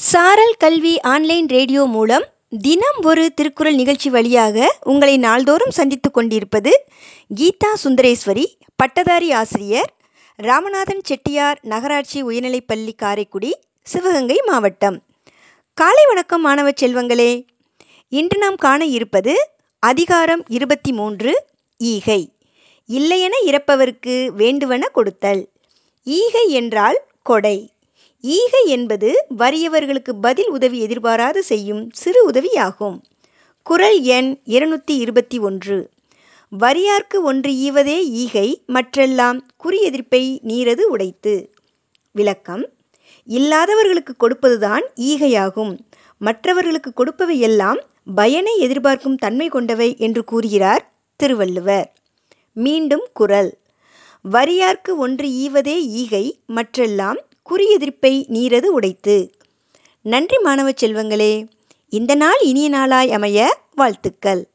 சாரல் கல்வி online radio மூலம் தினம் ஒரு திருக்குறள் நிகழ்ச்சி வழியாக உங்களை நாள்தோறும் சந்தித்து கொண்டிருப்பது கீதா சுந்தரேஸ்வரி பட்டதாரி ஆசிரியர் ராமநாதன் செட்டியார் நகராட்சி உயர்நிலைப்பள்ளி காரைக்குடி சிவகங்கை மாவட்டம். காலை வணக்கம் மாணவ செல்வங்களே. இன்று நாம் காண இருப்பது அதிகாரம் இருபத்தி மூன்று ஈகை. இல்லையென இறப்பவர்க்கு வேண்டுவன கொடுத்தல். ஈகை என்றால் கொடை. ஈகை என்பது வறியவர்களுக்கு பதில் உதவி எதிர்பாராது செய்யும் சிறு உதவியாகும். குரல் எண் இருநூற்றி இருபத்தி ஒன்று. வறியார்க்கு ஒன்று ஈவதே ஈகை மற்றெல்லாம் குறியெதிர்ப்பை நீரது உடைத்து. விளக்கம். இல்லாதவர்களுக்கு கொடுப்பதுதான் ஈகையாகும். மற்றவர்களுக்கு கொடுப்பவை எல்லாம் பயனை எதிர்பார்க்கும் தன்மை கொண்டவை என்று கூறுகிறார் திருவள்ளுவர். மீண்டும் குரல். வறியார்க்கு ஒன்று ஈவதே ஈகை மற்றெல்லாம் குறியெதிர்ப்பை நீரது உடைத்து. நன்றி மாணவ செல்வங்களே. இந்த நாள் இனிய நாளாய் அமைய வாழ்த்துக்கள்.